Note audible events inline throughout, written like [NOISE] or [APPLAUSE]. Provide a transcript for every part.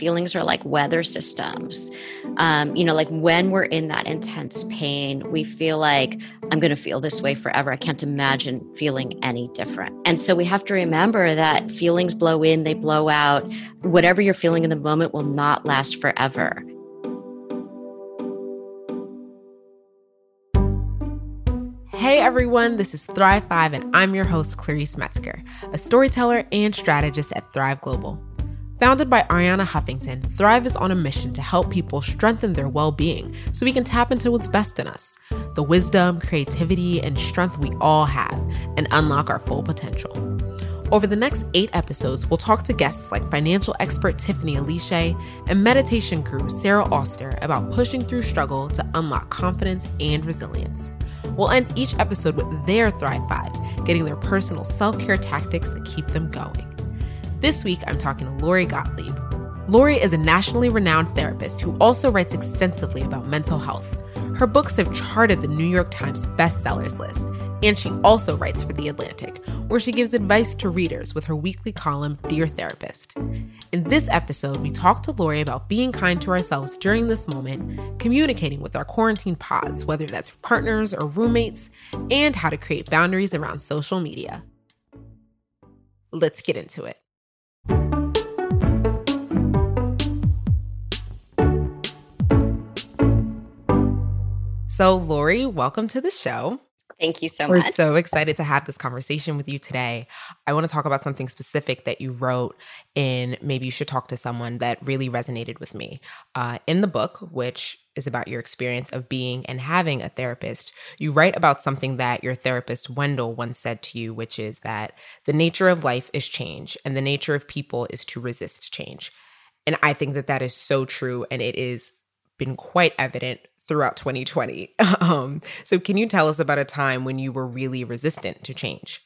feelings are like weather systems. Um, you know, like when we're in that intense pain, we feel like I'm going to feel this way forever. I can't imagine feeling any different. And so we have to remember that feelings blow in, they blow out. Whatever you're feeling in the moment will not last forever. Hey everyone, this is Thrive 5 and I'm your host, Clarice Metzger, a storyteller and strategist at Thrive Global. Founded by Arianna Huffington, Thrive is on a mission to help people strengthen their well being so we can tap into what's best in us the wisdom, creativity, and strength we all have and unlock our full potential. Over the next eight episodes, we'll talk to guests like financial expert Tiffany Aliche and meditation guru Sarah Auster about pushing through struggle to unlock confidence and resilience. We'll end each episode with their Thrive Five, getting their personal self care tactics that keep them going. This week, I'm talking to Lori Gottlieb. Lori is a nationally renowned therapist who also writes extensively about mental health. Her books have charted the New York Times bestsellers list, and she also writes for The Atlantic, where she gives advice to readers with her weekly column, Dear Therapist. In this episode, we talk to Lori about being kind to ourselves during this moment, communicating with our quarantine pods, whether that's partners or roommates, and how to create boundaries around social media. Let's get into it. So, Lori, welcome to the show. Thank you so We're much. We're so excited to have this conversation with you today. I want to talk about something specific that you wrote in Maybe You Should Talk to Someone that really resonated with me. Uh, in the book, which is about your experience of being and having a therapist, you write about something that your therapist, Wendell, once said to you, which is that the nature of life is change and the nature of people is to resist change. And I think that that is so true. And it is been quite evident throughout 2020. [LAUGHS] Um, so, can you tell us about a time when you were really resistant to change?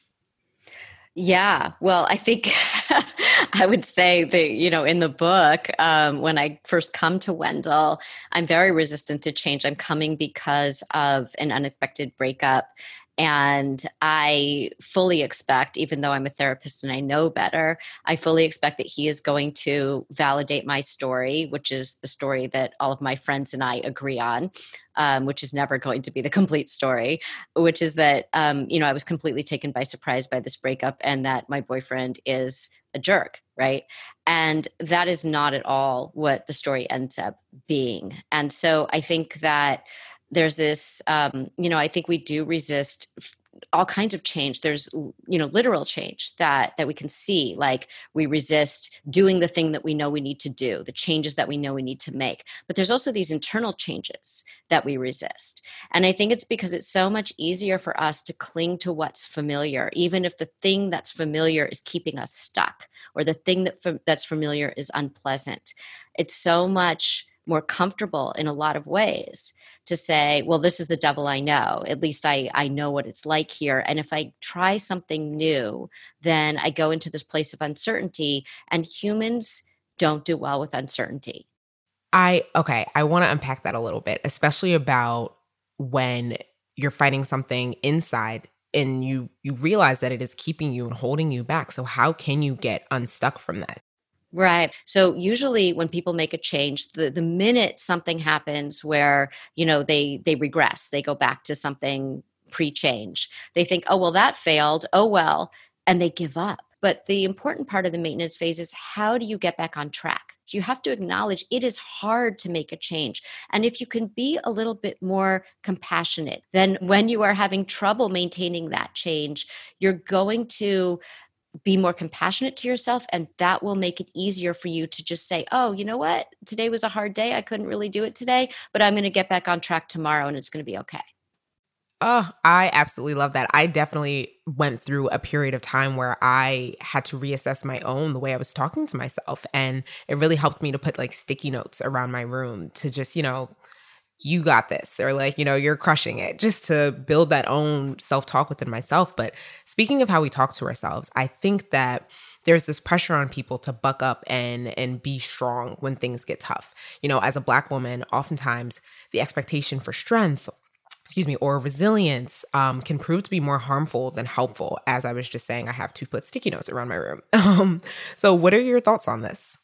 Yeah, well, I think [LAUGHS] I would say that, you know, in the book, um, when I first come to Wendell, I'm very resistant to change. I'm coming because of an unexpected breakup and I fully expect, even though I'm a therapist and I know better, I fully expect that he is going to validate my story, which is the story that all of my friends and I agree on. Um, which is never going to be the [LAUGHS] complete story, which is that, um, you know, I was completely taken by surprise by this breakup and that my boyfriend is a jerk, right? And that is not at all what the story ends up being. And so I think that there's this um, you know i think we do resist all kinds of change. There's you know literal change that that we can see like we resist doing the thing that we know we need to do the changes that we know we need to make. But there's also these internal changes that we resist. And i think it's because it's so much easier for us to cling to what's familiar even if the thing that's familiar is keeping us stuck or the thing that that's familiar is unpleasant. It's so much more comfortable in a lot of ways to say well this is the devil i know. At least i i know what it's like here. And if i try something new then i go into this place of uncertainty and humans don't do well with uncertainty. I okay i want to unpack that a little bit especially about when you're fighting something inside and you you realize that it is keeping you and holding you back. So how can you get unstuck from that Right. So usually when people make a change, the, the minute something happens where, you know, they they regress, they go back to something pre-change. They think, "Oh, well that failed. Oh well." And they give up. But the important part of the maintenance phase is how do you get back on track? You have to acknowledge it is hard to make a change. And if you can be a little bit more compassionate, then when you are having trouble maintaining that change, you're going to be more compassionate to yourself and that will make it easier for you to just say oh you know what today was a hard day i couldn't really do it today but i'm going to get back on track tomorrow and it's going to be okay Oh, I absolutely love that. I definitely went through a period of time where I had to reassess my own the way I was talking to myself. And it really helped me to put like sticky notes around my room to just, you know, you got this or like you know you're crushing it just to build that own self-talk within myself. But speaking of how we talk to ourselves i think that there's this pressure on people to buck up and and be strong when things get tough. You know as a black woman oftentimes the expectation for strength excuse me or resilience um, can prove to be more harmful than helpful. As i was just saying i have to put sticky notes around my room. [LAUGHS] Um, so what are your thoughts on this?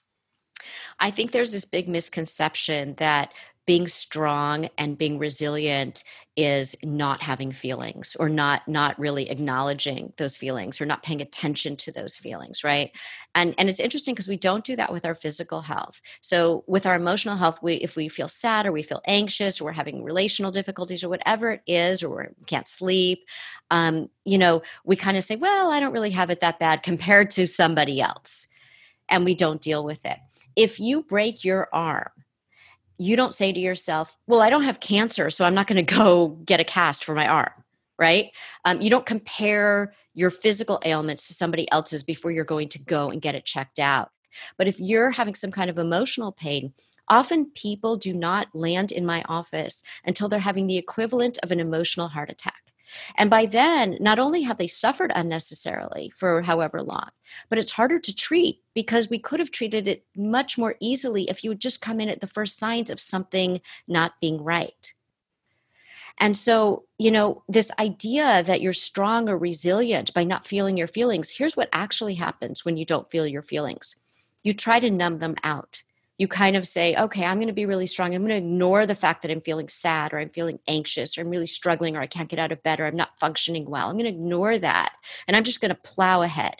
I think there's this big misconception that being strong and being resilient is not having feelings or not not really acknowledging those feelings or not paying attention to those feelings right? And and it's interesting because we don't do that with our physical health. So with our emotional health we if we feel sad or we feel anxious or we're having relational difficulties or whatever it is or we can't sleep um, you know we kind of say well i don't really have it that bad compared to somebody else. And we don't deal with it. If you break your arm you don't say to yourself, well, I don't have cancer, so I'm not going [LAUGHS] to go get a cast for my arm, right? Um, you don't compare your physical ailments to somebody else's before you're going to go and get it checked out. But if you're having some kind of emotional pain, often people do not land in my office until they're having the equivalent of an emotional heart attack. And by then, not only have they suffered unnecessarily for however long, but it's harder to treat because we could have treated it much more easily if you would just come in at the first signs of something not being right. And so, you know, this idea that you're strong or resilient by not feeling your feelings, here's what actually happens when you don't feel your feelings you try to numb them out you kind of say, okay, I'm going to be really strong. I'm going to ignore the fact that I'm feeling sad or I'm feeling anxious or I'm really struggling or I can't get out of bed or I'm not functioning well. I'm going to ignore that and I'm just going to plow ahead.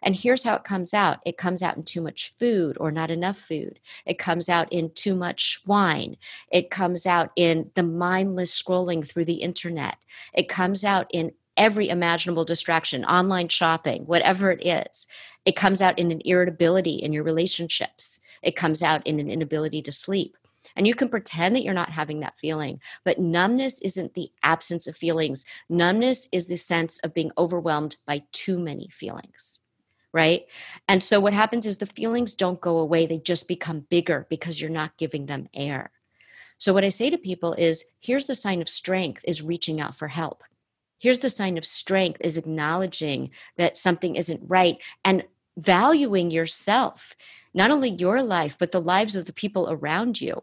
And here's how it comes out it comes out in too much food or not enough food. It comes out in too much wine. It comes out in the mindless scrolling through the internet. It comes out in every imaginable distraction, online shopping, whatever it is. It comes out in an irritability in your relationships. It comes out in an inability to sleep. And you can pretend that you're not having that feeling, but numbness isn't the absence of feelings. Numbness is the sense of being overwhelmed by too many feelings, right? And so what happens is the feelings don't go away, they just become bigger because you're not giving them air. So what I say to people is here's the sign of strength is reaching out for help. Here's the sign of strength is acknowledging that something isn't right and valuing yourself not only your life, but the lives of the people around you.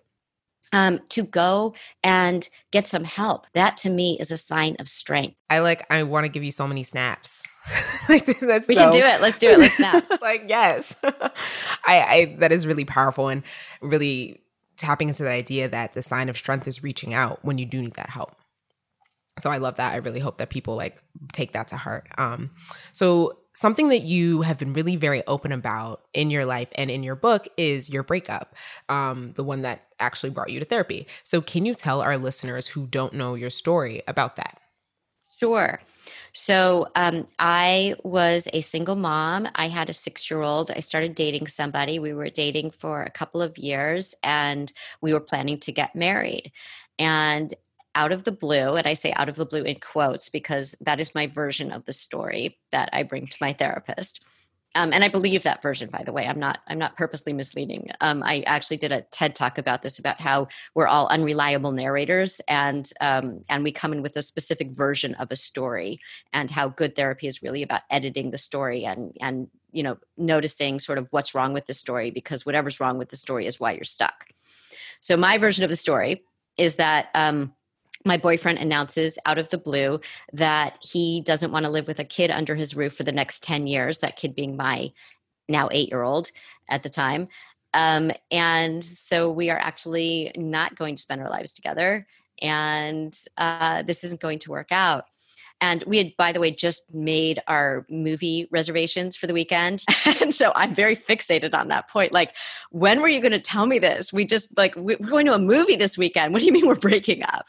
Um, to go and get some help. That to me is a sign of strength. I like. I want to give you so many snaps. [LAUGHS] like that's we so, can do it. Let's do it. Let's snap. [LAUGHS] like yes, [LAUGHS] I, I that is really powerful and really tapping into that idea that the sign of strength is reaching out when you do need that help. So I love that. I really hope that people like take that to heart. Um, so something that you have been really very open about in your life and in your book is your breakup, um, the one that actually brought you to therapy. So, can you tell our listeners who don't know your story about that? Sure. So, um, I was a single mom. I had a six year old. I started dating somebody. We were dating for a couple of years and we were planning to get married. And out of the blue, and I say out of the blue in quotes because that is my version of the story that I bring to my therapist. Um, and I believe that version, by the way. I'm not. I'm not purposely misleading. Um, I actually did a TED talk about this, about how we're all unreliable narrators, and um, and we come in with a specific version of a story, and how good therapy is really about editing the story and and you know noticing sort of what's wrong with the story because whatever's wrong with the story is why you're stuck. So my version of the story is that um, my boyfriend announces out of the blue that he doesn't want to live with a kid under his roof for the next 10 years, that kid being my now eight year old at the time. Um, and so we are actually not going to spend our lives together. And uh, this isn't going to work out. And we had, by the way, just made our movie reservations for the weekend. [LAUGHS] and so I'm very fixated on that point. Like, when were you going to tell me this? We just, like, we're going to a movie this weekend. What do you mean we're breaking up?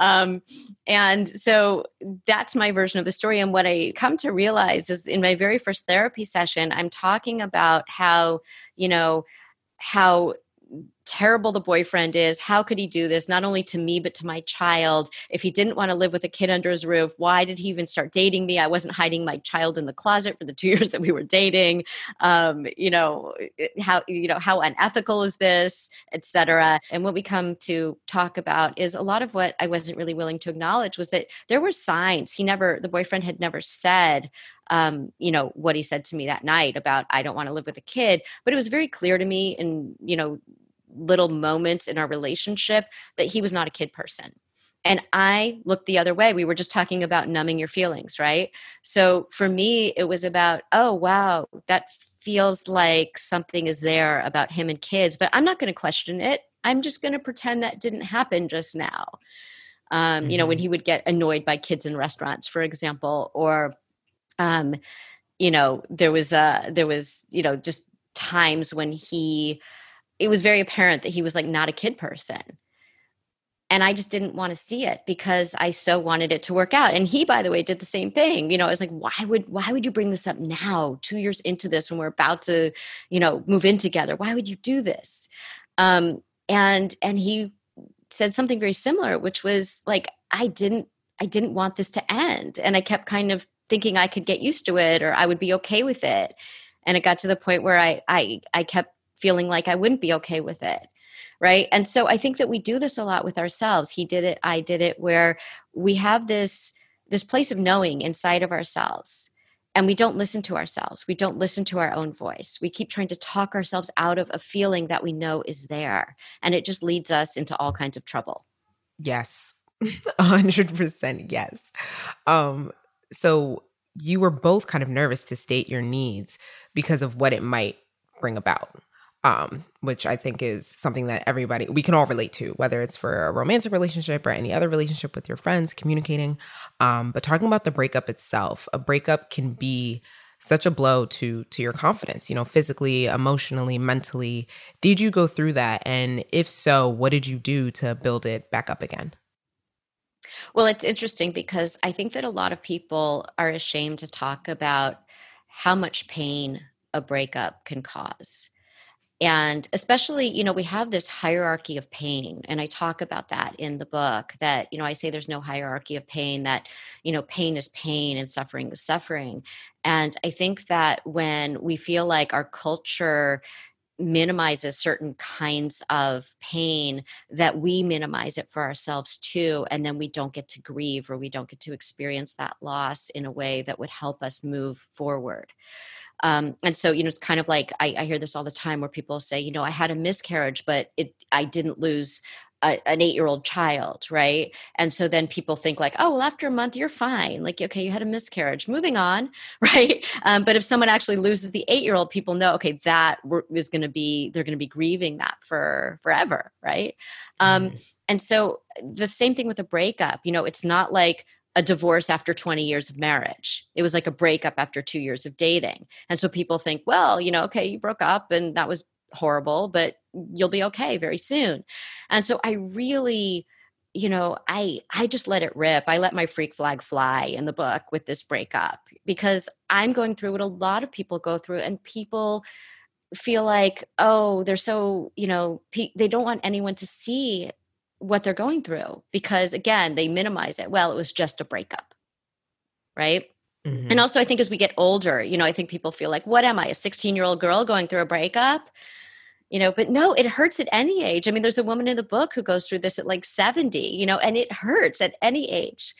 Um, and so that's my version of the story. And what I come to realize is in my very first therapy session, I'm talking about how, you know, how terrible the boyfriend is. How could he do this? Not only to me, but to my child. If he didn't want to live with a kid under his roof, why did he even start dating me? I wasn't hiding my child in the closet for the two [LAUGHS] years that we were dating. Um, you know, how, you know, how unethical is this, etc. And what we come to talk about is a lot of what I wasn't really willing to acknowledge was that there were signs. He never, the boyfriend had never said, um, you know, what he said to me that night about I don't want to live with a kid. But it was very clear to me and you know, little moments in our relationship that he was not a kid person. And I looked the other way. We were just talking about numbing your feelings, right? So for me, it was about, oh, wow, that feels like something is there about him and kids, but I'm not going to question it. I'm just going to pretend that didn't happen just now. Um, mm-hmm. You know, when mm-hmm. he would get annoyed by kids in restaurants, for example, or, um, you know, there was a there was you know just times when he, it was very apparent that he was like not a kid person. And i just didn't want to see it because i so wanted it to work out. And he by the way did the same thing. You know i was like why would why would you bring this up now two years into this when we're about to you know move in together? Why would you do this? Um and and he said something very similar which was like i didn't i didn't want this to end. And i kept kind of thinking i could get used to it or i would be okay with it. And it got to the point where i i i kept feeling like i wouldn't be okay with it right? And so i think that we do this a lot with ourselves. He did it i did it where we have this this place of knowing inside of ourselves and we don't listen to ourselves. We don't listen to our own voice. We keep trying to talk ourselves out of a feeling that we know is there and it just leads us into all kinds of trouble. Yes. [LAUGHS] 100% yes. Um so you were both kind of nervous to state your needs because of what it might bring about um, which I think is something that everybody we can all relate to, whether it's for a romantic relationship or any other relationship with your friends, communicating. Um, but talking about the breakup itself, a breakup can be such a blow to to your confidence, you know, physically, emotionally, mentally. Did you go through that? And if so, what did you do to build it back up again? Well, it's interesting because I think that a lot of people are ashamed to talk about how much pain a breakup can cause and especially you know we have this hierarchy of pain and i talk about that in the book that you know i say there's no hierarchy of pain that you know pain is pain and suffering is suffering. And i think that when we feel like our culture minimizes certain kinds of pain that we minimize it for ourselves too and then we don't get to grieve or we don't get to experience that loss in a way that would help us move forward. Um, and so, you know, it's kind of like I, I hear this all the time where people say, you know, I had a miscarriage, but it I didn't lose a, an eight year old child, right? And so then people think like, oh, well, after a month you're fine. Like, okay, you had a miscarriage. Moving on, [LAUGHS] right? Um, but if someone actually loses the eight year old, people know, okay, that is going to be they're going to be grieving that for forever, right? Um, mm-hmm. And so the same thing with a breakup. You know, it's not like a divorce after 20 years of marriage. It was like a breakup after two years of dating. And so people think, well, you know, okay, you broke up and that was horrible, but you'll be okay very soon. And so I really, you know, I I just let it rip. I let my freak flag fly in the book with this breakup because I'm going through what a lot of people go through and people feel like, oh, they're so, you know, they don't want anyone to see what they're going through because again they minimize it well it was just a breakup right mm-hmm. and also i think as we get older you know i think people feel like what am i a 16 year old girl going through a breakup you know but no it hurts at any age i mean there's a woman in the book who goes through this at like 70 you know and it hurts at any age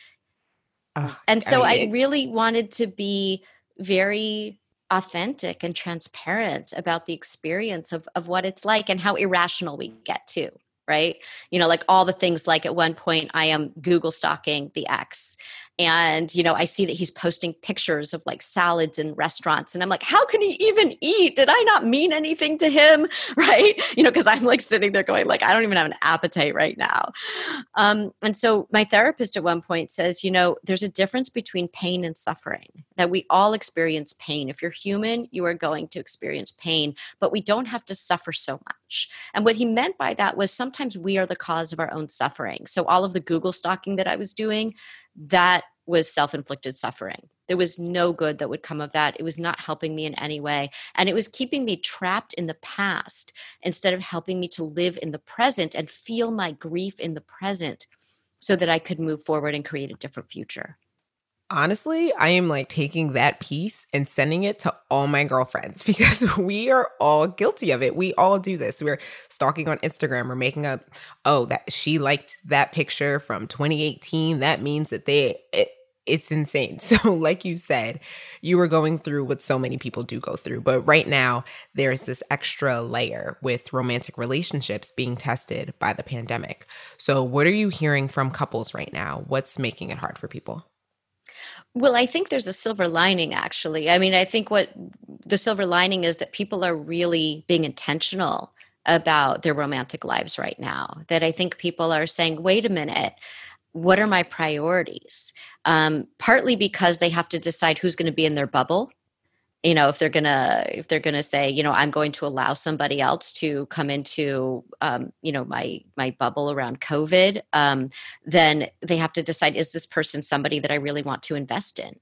oh, and so I, I really wanted to be very authentic and transparent about the experience of, of what it's like and how irrational we get to right? You know, like all the things like at one point I am Google stalking the ex and you know i see that he's posting pictures of like salads in restaurants and i'm like how can he even eat? Did i not mean anything to him? [LAUGHS] Right? You know because i'm like sitting there going like i don't even have an appetite right now. Um, and so my therapist at one point says you know there's a difference between pain and suffering that we all experience pain. If you're human you are going to experience pain but we don't have to suffer so much. And what he meant by that was sometimes we are the cause of our own suffering. So all of the google stalking that i was doing that was self inflicted suffering. There was no good that would come of that. It was not helping me in any way. And it was keeping me trapped in the past instead of helping me to live in the present and feel my grief in the present so that I could move forward and create a different future honestly, I am like taking that piece and sending it to all my girlfriends [LAUGHS] because we are all guilty of it. We all do this. We're stalking on Instagram. We're making up, oh, that she liked that picture from 2018. That means that they, it, it's insane. [LAUGHS] So, like you said, you were going through what so many people do go through. But right now, there's this extra layer with romantic relationships being tested by the pandemic. So, what are you hearing from couples right now? What's making it hard for people? Well, I think there's a silver lining actually. I mean, I think what the silver lining is that people are really being intentional about their romantic lives right now. That I think people are saying, wait a minute, what are my priorities? Um, partly because they have to decide who's going to be in their bubble you know if they're gonna if they're gonna say you know i'm going to allow somebody else to come into um, you know my my bubble around covid um, then they have to decide is this person somebody that i really want to invest in?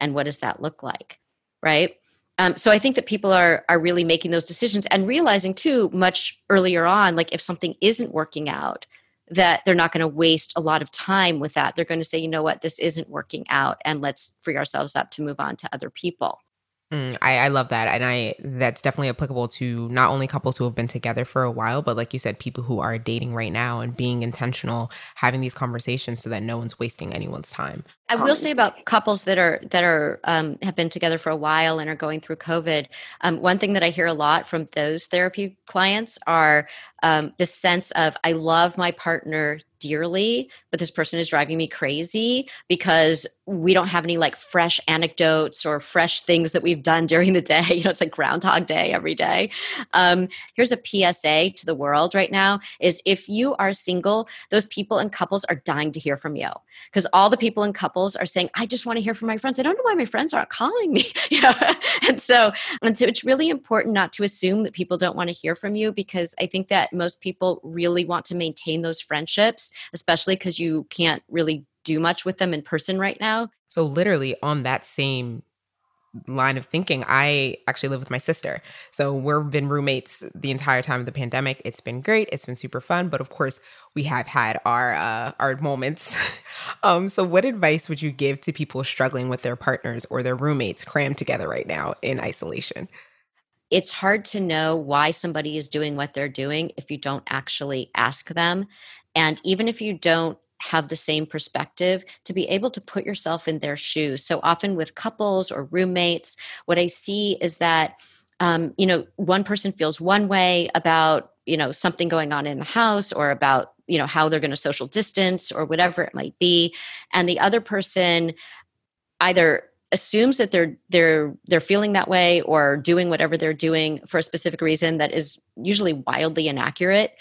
And what does that look like? Right? Um, so i think that people are are really making those decisions and realizing too much earlier on like if something isn't working out that they're not going to waste a lot of time with that. They're going to say you know what? This isn't working out and let's free ourselves up to move on to other people Mm, I, I love that. And I that's definitely applicable to not only couples who have been together for a while, but like you said, people who are dating right now and being intentional, having these conversations so that no one's wasting anyone's time. I will say about couples that are that are um, have been together for a while and are going through COVID. Um, one thing that I hear a lot from those therapy clients are um, the sense of I love my partner dearly, but this person is driving me crazy because we don't have any like fresh anecdotes or fresh things that we've done during the day. [LAUGHS] You know, it's like Groundhog Day every day. Um, here's a PSA to the world right now: is if you are single, those people and couples are dying to hear from you because all the people in couples are saying, "I just want to hear from my friends. I don't know why my friends aren't calling me." [LAUGHS] you know, and so and so it's really important not to assume that people don't want to hear from you because I think that most people really want to maintain those friendships especially because you can't really do much with them in person right now. So, literally, on that same line of thinking, I actually live with my sister. So, we've been roommates the entire time of the pandemic. It's been great. It's been super fun. But of course, we have had our uh, our moments. [LAUGHS] um, so, what advice would you give to people struggling with their partners or their roommates crammed together right now in isolation? it's hard to know why somebody is doing what they're doing if you don't actually ask them. And even if you don't have the same perspective, to be able to put yourself in their shoes. So often with couples or roommates, what I see is that, um, you know, one person feels one way about, you know, something going on in the house or about, you know, how they're going to social distance or whatever it might be. And the other person either assumes that they're they're they're feeling that way or doing whatever they're doing for a specific reason that is usually wildly inaccurate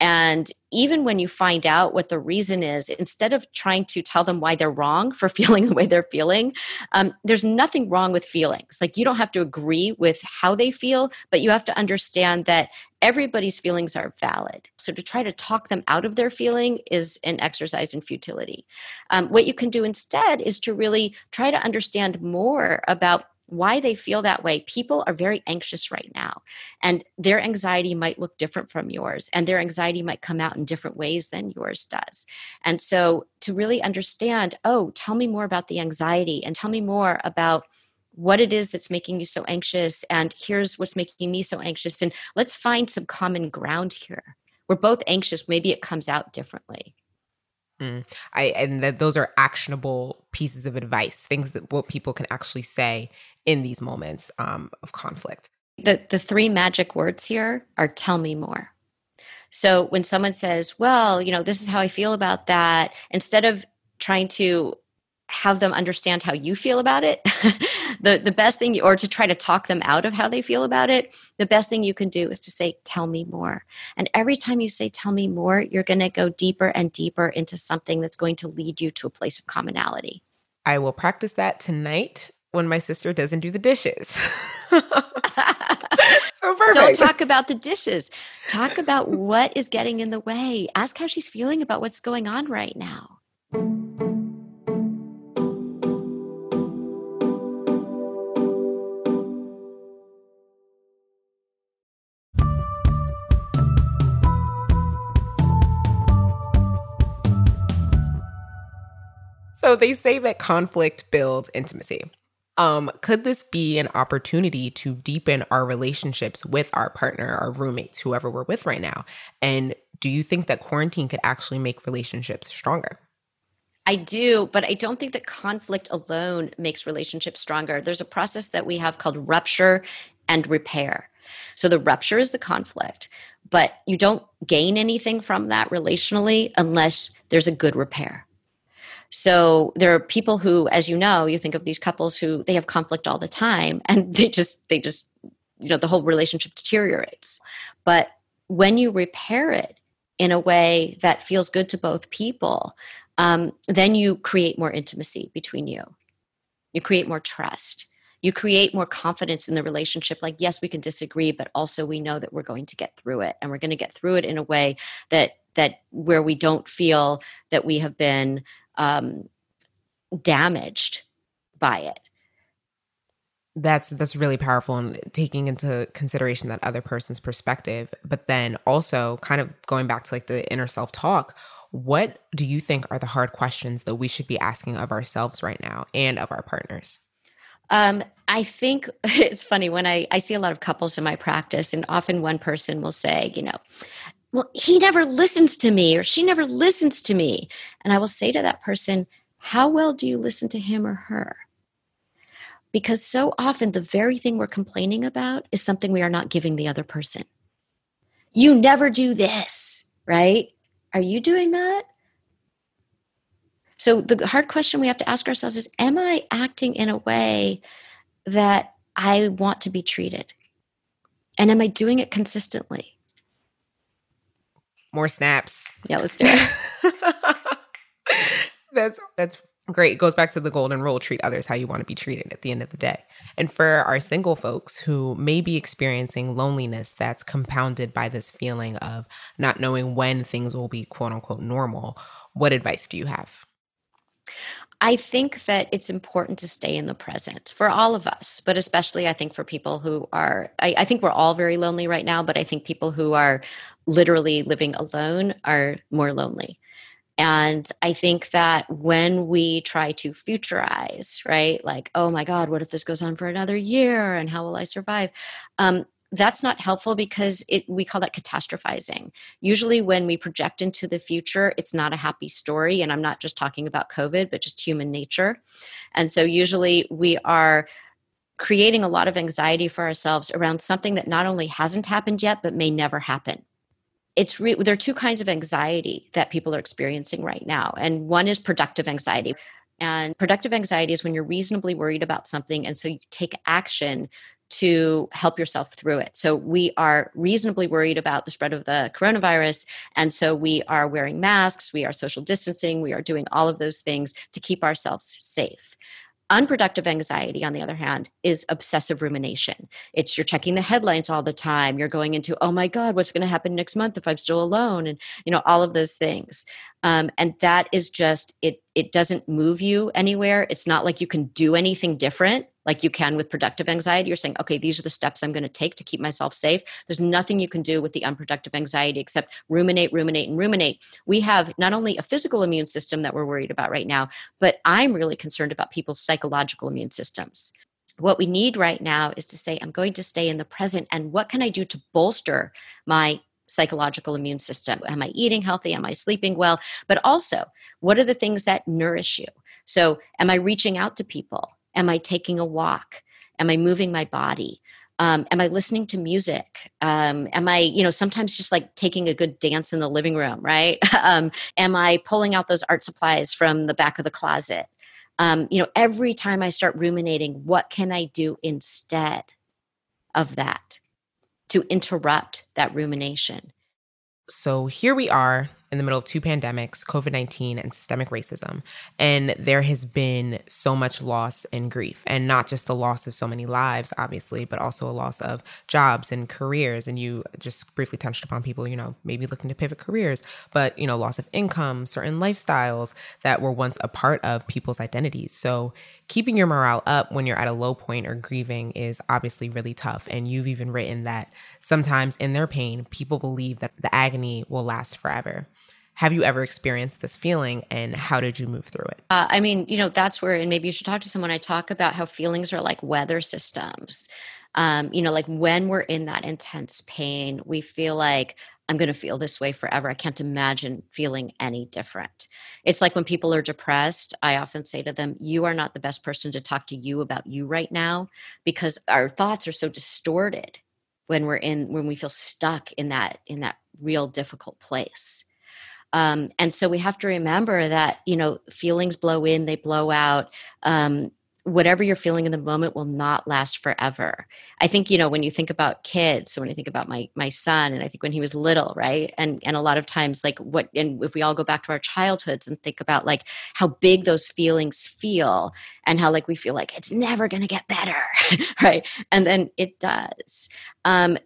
and even when you find out what the reason is, instead of trying to tell them why they're wrong for [LAUGHS] feeling the way they're feeling, um, there's nothing wrong with feelings. Like you don't have to agree with how they feel, but you have to understand that everybody's feelings are valid. So to try to talk them out of their feeling is an exercise in futility. Um, what you can do instead is to really try to understand more about why they feel that way. People are very anxious right now, and their anxiety might look different from yours, and their anxiety might come out in different ways than yours does. And so, to really understand, oh, tell me more about the anxiety and tell me more about what it is that's making you so anxious, and here's what's making me so anxious, and let's find some common ground here. We're both anxious, maybe it comes out differently. Mm. I and that those are actionable pieces of advice, things that what people can actually say in these moments um, of conflict. The, the three magic words here are tell me more. So when someone says, well, you know, this is how I feel about that, instead of trying to have them understand how you feel about it, [LAUGHS] the, the best thing, or to try to talk them out of how they feel about it, the best thing you can do is to say, tell me more. And every time you say, tell me more, you're going to go deeper and deeper into something that's going to lead you to a place of commonality. I will practice that tonight when my sister doesn't do the dishes. [LAUGHS] so perfect. Don't talk about the dishes. Talk about what is getting in the way. Ask how she's feeling about what's going on right now. So they say that conflict builds intimacy. Um, could this be an opportunity to deepen our relationships with our partner, our roommates, whoever we're with right now? And do you think that quarantine could actually make relationships stronger? I do, but I don't think that conflict alone makes relationships stronger. There's a process that we have called rupture and repair. So the rupture is the conflict, but you don't gain anything from that relationally unless there's a good repair. So there are people who, as you know, you think of these couples who they have conflict all the time [LAUGHS] and they just, they just, you know, the whole relationship deteriorates. But when you repair it in a way that feels good to both people, um, then you create more intimacy between you. You create more trust. You create more confidence in the relationship. Like, yes, we can disagree, but also we know that we're going to get through it, and we're going to get through it in a way that that where we don't feel that we have been um, damaged by it. That's that's really powerful and taking into consideration that other person's perspective but then also kind of going back to like the inner self talk what do you think are the hard questions that we should be asking of ourselves right now and of our partners? Um, I think [LAUGHS] it's funny when I, I see a lot of couples in my practice, and often one person will say, you know, well, he never listens to me or she never listens to me. And I will say to that person, how well do you listen to him or her? Because so often the very thing we're complaining about is something we are not giving the other person. You never do this, right? Are you doing that? So the hard question we have to ask ourselves is Am I acting in a way that I want to be treated? And am I doing it consistently? More snaps. Yeah, let's do it. [LAUGHS] that's that's great. It goes back to the golden rule treat others how you want to be treated at the end of the day. And for our single folks who may be experiencing loneliness that's compounded by this feeling of not knowing when things will be quote unquote normal, what advice do you have? I think that it's important to stay in the present for all of us, but especially I think for people who are, I, I, think we're all very lonely right now, but I think people who are literally living alone are more lonely. And I think that when we try to futurize, right, like, oh my God, what if this goes on for another year and how will I survive? Um, that's not helpful because it we call that catastrophizing. Usually when we project into the future it's not a happy story and i'm not just talking about covid but just human nature. And so usually we are creating a lot of anxiety for ourselves around something that not only hasn't happened yet but may never happen. It's re- there are two kinds of anxiety that people are experiencing right now and one is productive anxiety. And productive anxiety is when you're reasonably worried about something and so you take action to help yourself through it. So we are reasonably worried about the spread of the coronavirus. And so we are wearing masks, we are social distancing, we are doing all of those things to keep ourselves safe. Unproductive anxiety, on the other hand, is obsessive rumination. It's you're checking the headlines all the time. You're going into, oh my God, what's going to happen next month if I'm still alone? And, you know, all of those things. Um, and that is just, it, it doesn't move you anywhere. It's not like you can do anything different like you can with productive anxiety. You're saying, okay, these are the steps I'm going to take to keep myself safe. There's nothing you can do with the unproductive anxiety except ruminate, ruminate, and ruminate. We have not only a physical immune system that we're worried about right now, but I'm really concerned about people's psychological immune systems. What we need right now is to say, I'm going to stay in the present, and what can I do to bolster my psychological immune system. Am I eating healthy? Am I sleeping well? But also, what are the things that nourish you? So, am I reaching out to people? Am I taking a walk? Am I moving my body? Um, am I listening to music? Um, am I, you know, sometimes just like taking a good dance in the living room, right? [LAUGHS] um, am I pulling out those art supplies from the back of the closet? Um, you know, every time I start ruminating, what can I do instead of that to interrupt that rumination? So here we are in the middle of two pandemics, COVID 19 and systemic racism. And there has been so much loss and grief, and not just the loss of so many lives, obviously, but also a loss of jobs and careers. And you just briefly touched upon people, you know, maybe looking to pivot careers, but, you know, loss of income, certain lifestyles that were once a part of people's identities. So keeping your morale up when you're at a low point or grieving is obviously really tough. And you've even written that sometimes in their pain, people believe that the agony will last forever. Have you ever experienced this feeling and how did you move through it? Uh, I mean, you know, that's where, and maybe you should talk to someone. I talk about how feelings are like weather systems. Um, you know, like when we're in that intense pain, we feel like I'm going to feel this way forever. I can't imagine feeling any different. It's like when people are depressed, I often say to them, You are not the best person to talk to you about you right now because our thoughts are so distorted when we're in, when we feel stuck in that, in that real difficult place. Um, and so we have to remember that, you know, feelings blow in, they blow out. Um, whatever you're feeling in the moment will not last forever. I think, you know, when you think about kids, so when I think about my my son and I think when he was little, right? And and a lot of times like what and if we all go back to our childhoods and think about like how big those feelings feel and how like we feel like it's never going to get better, [LAUGHS] right? And then it does. Um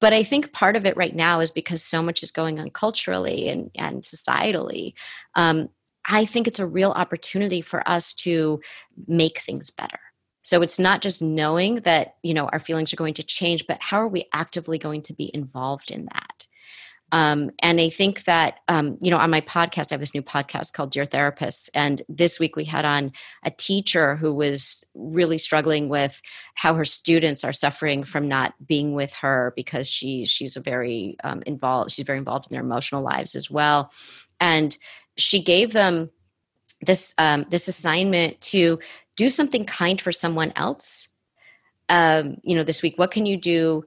but I think part of it right now is because so much is going on culturally and, and societally. Um, I think it's a real opportunity for us to make things better. So it's not just knowing that, you know, our feelings are going to change, but how are we actively going to be involved in that? Um, and I think that, um, you know, on my podcast, I have this new podcast called Dear Therapists. And this week we had on a teacher who was really struggling with how her students are suffering from not being with her because she, she's a very um, involved, she's very involved in their emotional lives as well. And she gave them this um, this assignment to do something kind for someone else. Um, you know, this week, what can you do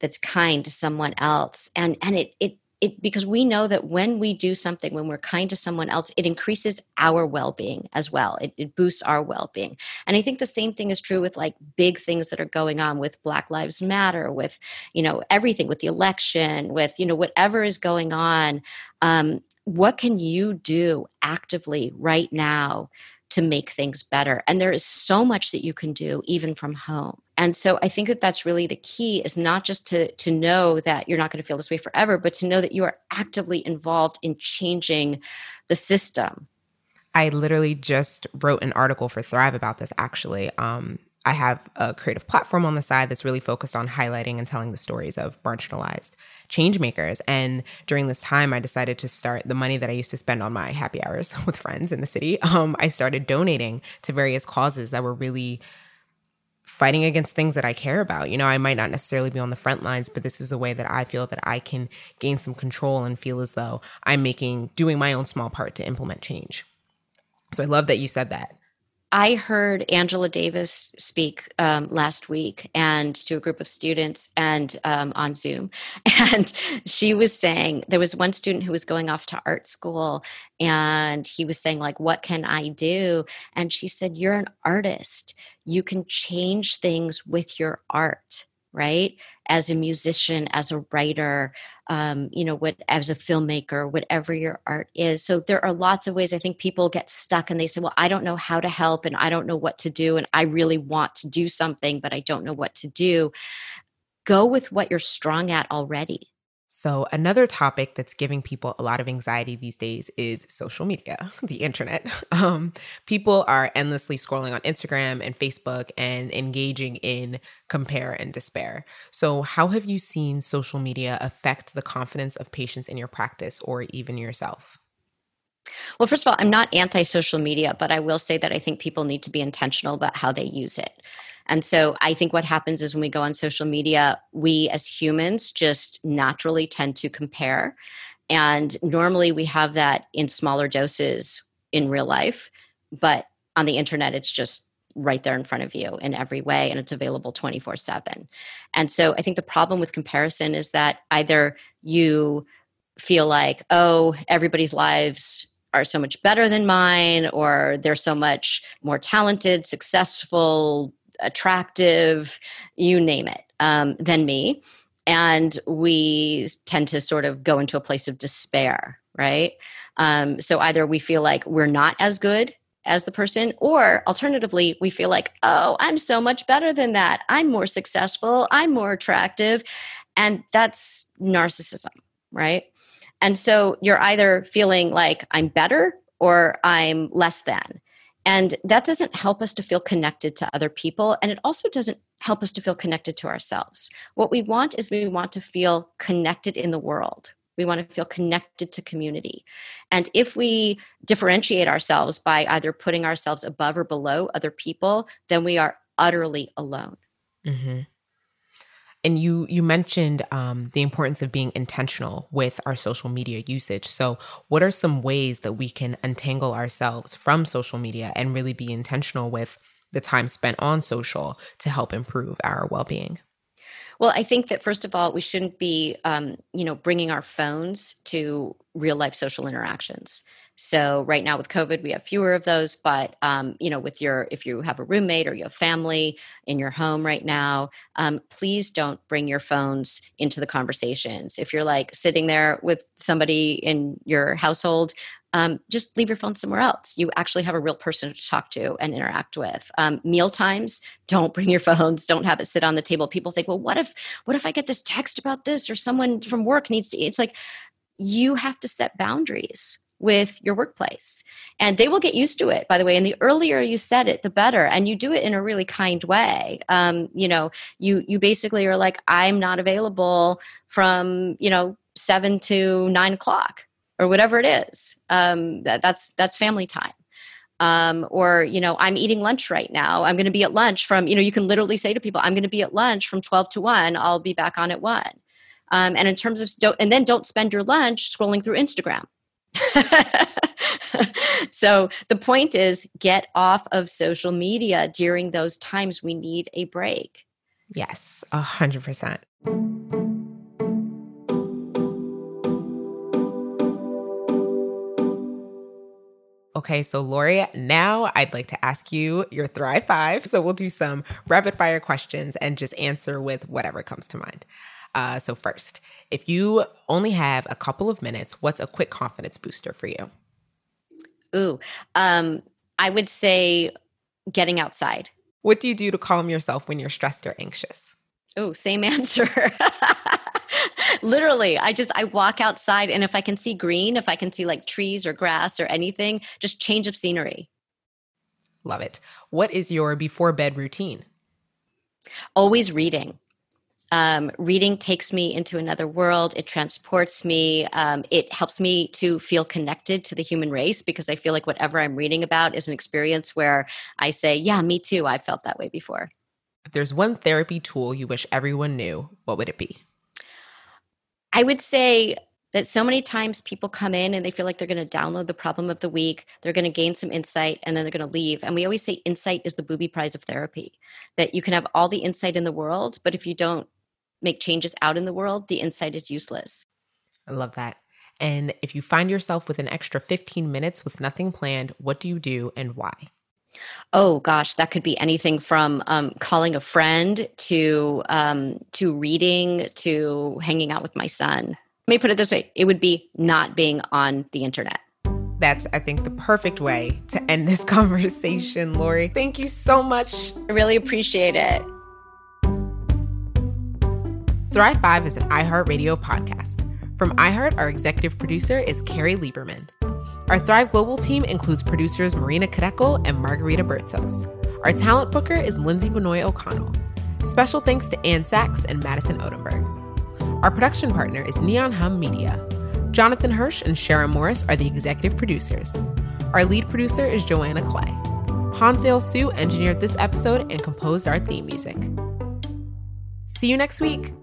that's kind to someone else? And and it it it because we know that when we do something when we're kind to someone else it increases our well-being as well. It, it, boosts our well-being. And i think the same thing is true with like big things that are going on with black lives matter with you know everything with the election with you know whatever is going on um, what can you do actively right now to make things better? And there is so much that you can do even from home and so i think that that's really the key is not just to to know that you're not going to feel this way forever but to know that you are actively involved in changing the system i literally just wrote an article for thrive about this actually um, I have a creative platform on the side that's really focused on highlighting and telling the stories of marginalized change makers. And during this time, I decided to start the money that I used to spend on my happy hours [LAUGHS] with friends in the city. Um, I started donating to various causes that were really fighting against things that I care about. You know, I might not necessarily be on the front lines, but this is a way that I feel that I can gain some control and feel as though I'm making, doing my own small part to implement change. So I love that you said that. I heard Angela Davis speak um, last week and to a group of students and um, on Zoom. [LAUGHS] And she was saying there was one student who was going off to art school and he was saying, like, what can I do? And she said, You're an artist. You can change things with your art right? As a musician as a writer um, you know what as a filmmaker whatever your art is. So there are lots of ways i think people get stuck and they say well i don't know how to help and i don't know what to do and i really want to do something but i don't know what to do. Go with what you're strong at already so, another topic that's giving people a lot of anxiety these days is social media, [LAUGHS] the internet. [LAUGHS] Um, people are endlessly scrolling on Instagram and Facebook and engaging in compare and despair. So, how have you seen social media affect the confidence of patients in your practice or even yourself? Well, first of all, I'm not anti social media, but I will say that I think people need to be intentional about how they use it. And so I think what happens is when we go on social media, we as humans just naturally tend to compare. And normally we have that in smaller doses in real life, but on the internet, it's just right there in front of you in every way and it's available 24 7 and so i think the problem with comparison is that either you feel like oh everybody's lives are so much better than mine or they're so much more talented successful attractive, you name it, um, than me. And we tend to sort of go into a place of despair, right? Um, so either we feel like we're not as good as the person, or alternatively, we feel like, oh, I'm so much better than that. I'm more successful. I'm more attractive. And that's narcissism, right? And so you're either feeling like I'm better or I'm less than. And that doesn't help us to feel connected to other people. And it also doesn't help us to feel connected to ourselves. What we want is we want to feel connected in the world. We want to feel connected to community. And if we differentiate ourselves by either putting ourselves above or below other people, then we are utterly alone. Mm-hmm and you you mentioned um, the importance of being intentional with our social media usage so what are some ways that we can untangle ourselves from social media and really be intentional with the time spent on social to help improve our well-being Well, I think that first of all, we shouldn't be, um, you know, bringing our phones to real life social interactions. So right now with COVID, we have fewer of those. But um, you know, with your if you have a roommate or you have family in your home right now, um, please don't bring your phones into the conversations. If you're like sitting there with somebody in your household, um, just leave your phone somewhere else. You actually have a real person to talk to and interact with. Um, meal times, don't bring your [LAUGHS] phones. Don't have it sit on the table. People think, well, what if, what if I get this text about this or someone from work needs to? Eat? It's like you have to set boundaries with your workplace. And they will get used to it by the way. And the earlier you set it the better. And you do it in a really kind way. Um, you know you you basically are like i'm not available from you know seven to nine o'clock or whatever it is. Um, that, that's that's family time. Um, or you know i'm eating lunch right now. I'm going to be at lunch from you know you can literally say to people i'm going to be at lunch from 12 to 1 i'll be back on at 1 um, and in terms of don't and then don't spend your lunch scrolling through instagram [LAUGHS] so the point is get off of social media during those times we need a break. Yes, a hundred percent. Okay, so Lori, now I'd like to ask you your Thrive Five. So we'll do some rapid fire questions and just answer with whatever comes to mind. Uh, so, first, if you only have a couple of minutes, what's a quick confidence booster for you? Ooh, um, I would say getting outside. What do you do to calm yourself when you're stressed or anxious? Oh, same [LAUGHS] answer. Literally, I just I walk outside and if I can see green, if I can see like trees or grass or anything, just change of scenery. Love it. What is your before bed routine? Always reading um, reading takes me into another world. It transports me. Um, it helps me to feel connected to the human race because I feel like whatever I'm reading about is an experience where I say, Yeah, me too. I felt that way before. If there's one therapy tool you wish everyone knew, what would it be? I would say that so many times people come in and they feel like they're going to download the problem of the week, they're going to gain some insight, and then they're going to leave. And we always say insight is the booby prize of therapy, that you can have all the insight in the world, but if you don't make changes out in the world, the insight is useless. I love that. And if you find yourself with an extra 15 minutes with nothing planned, what do you do and why? Oh gosh, that could be anything from um, calling a friend to um, to reading to hanging out with my son. Let me put it this way: it would be not being on the internet. That's, I think, the perfect way to end this [LAUGHS] conversation, Lori. Thank you so much. I really appreciate it. Thrive 5 is an iHeartRadio podcast. From iHeart, our executive producer is Carrie Lieberman. Our Thrive Global team includes producers Marina Khidekel and Margarita Bertsos. Our talent booker is Lindsay Benoit O'Connell. Special thanks to Ann Sachs and Madison Odenberg. Our production partner is Neon Hum Media. Jonathan Hirsch and Sharon Morris are the executive producers. Our lead producer is Joanna Clay. Hansdale Hsu engineered this episode and composed our theme music. See you next week.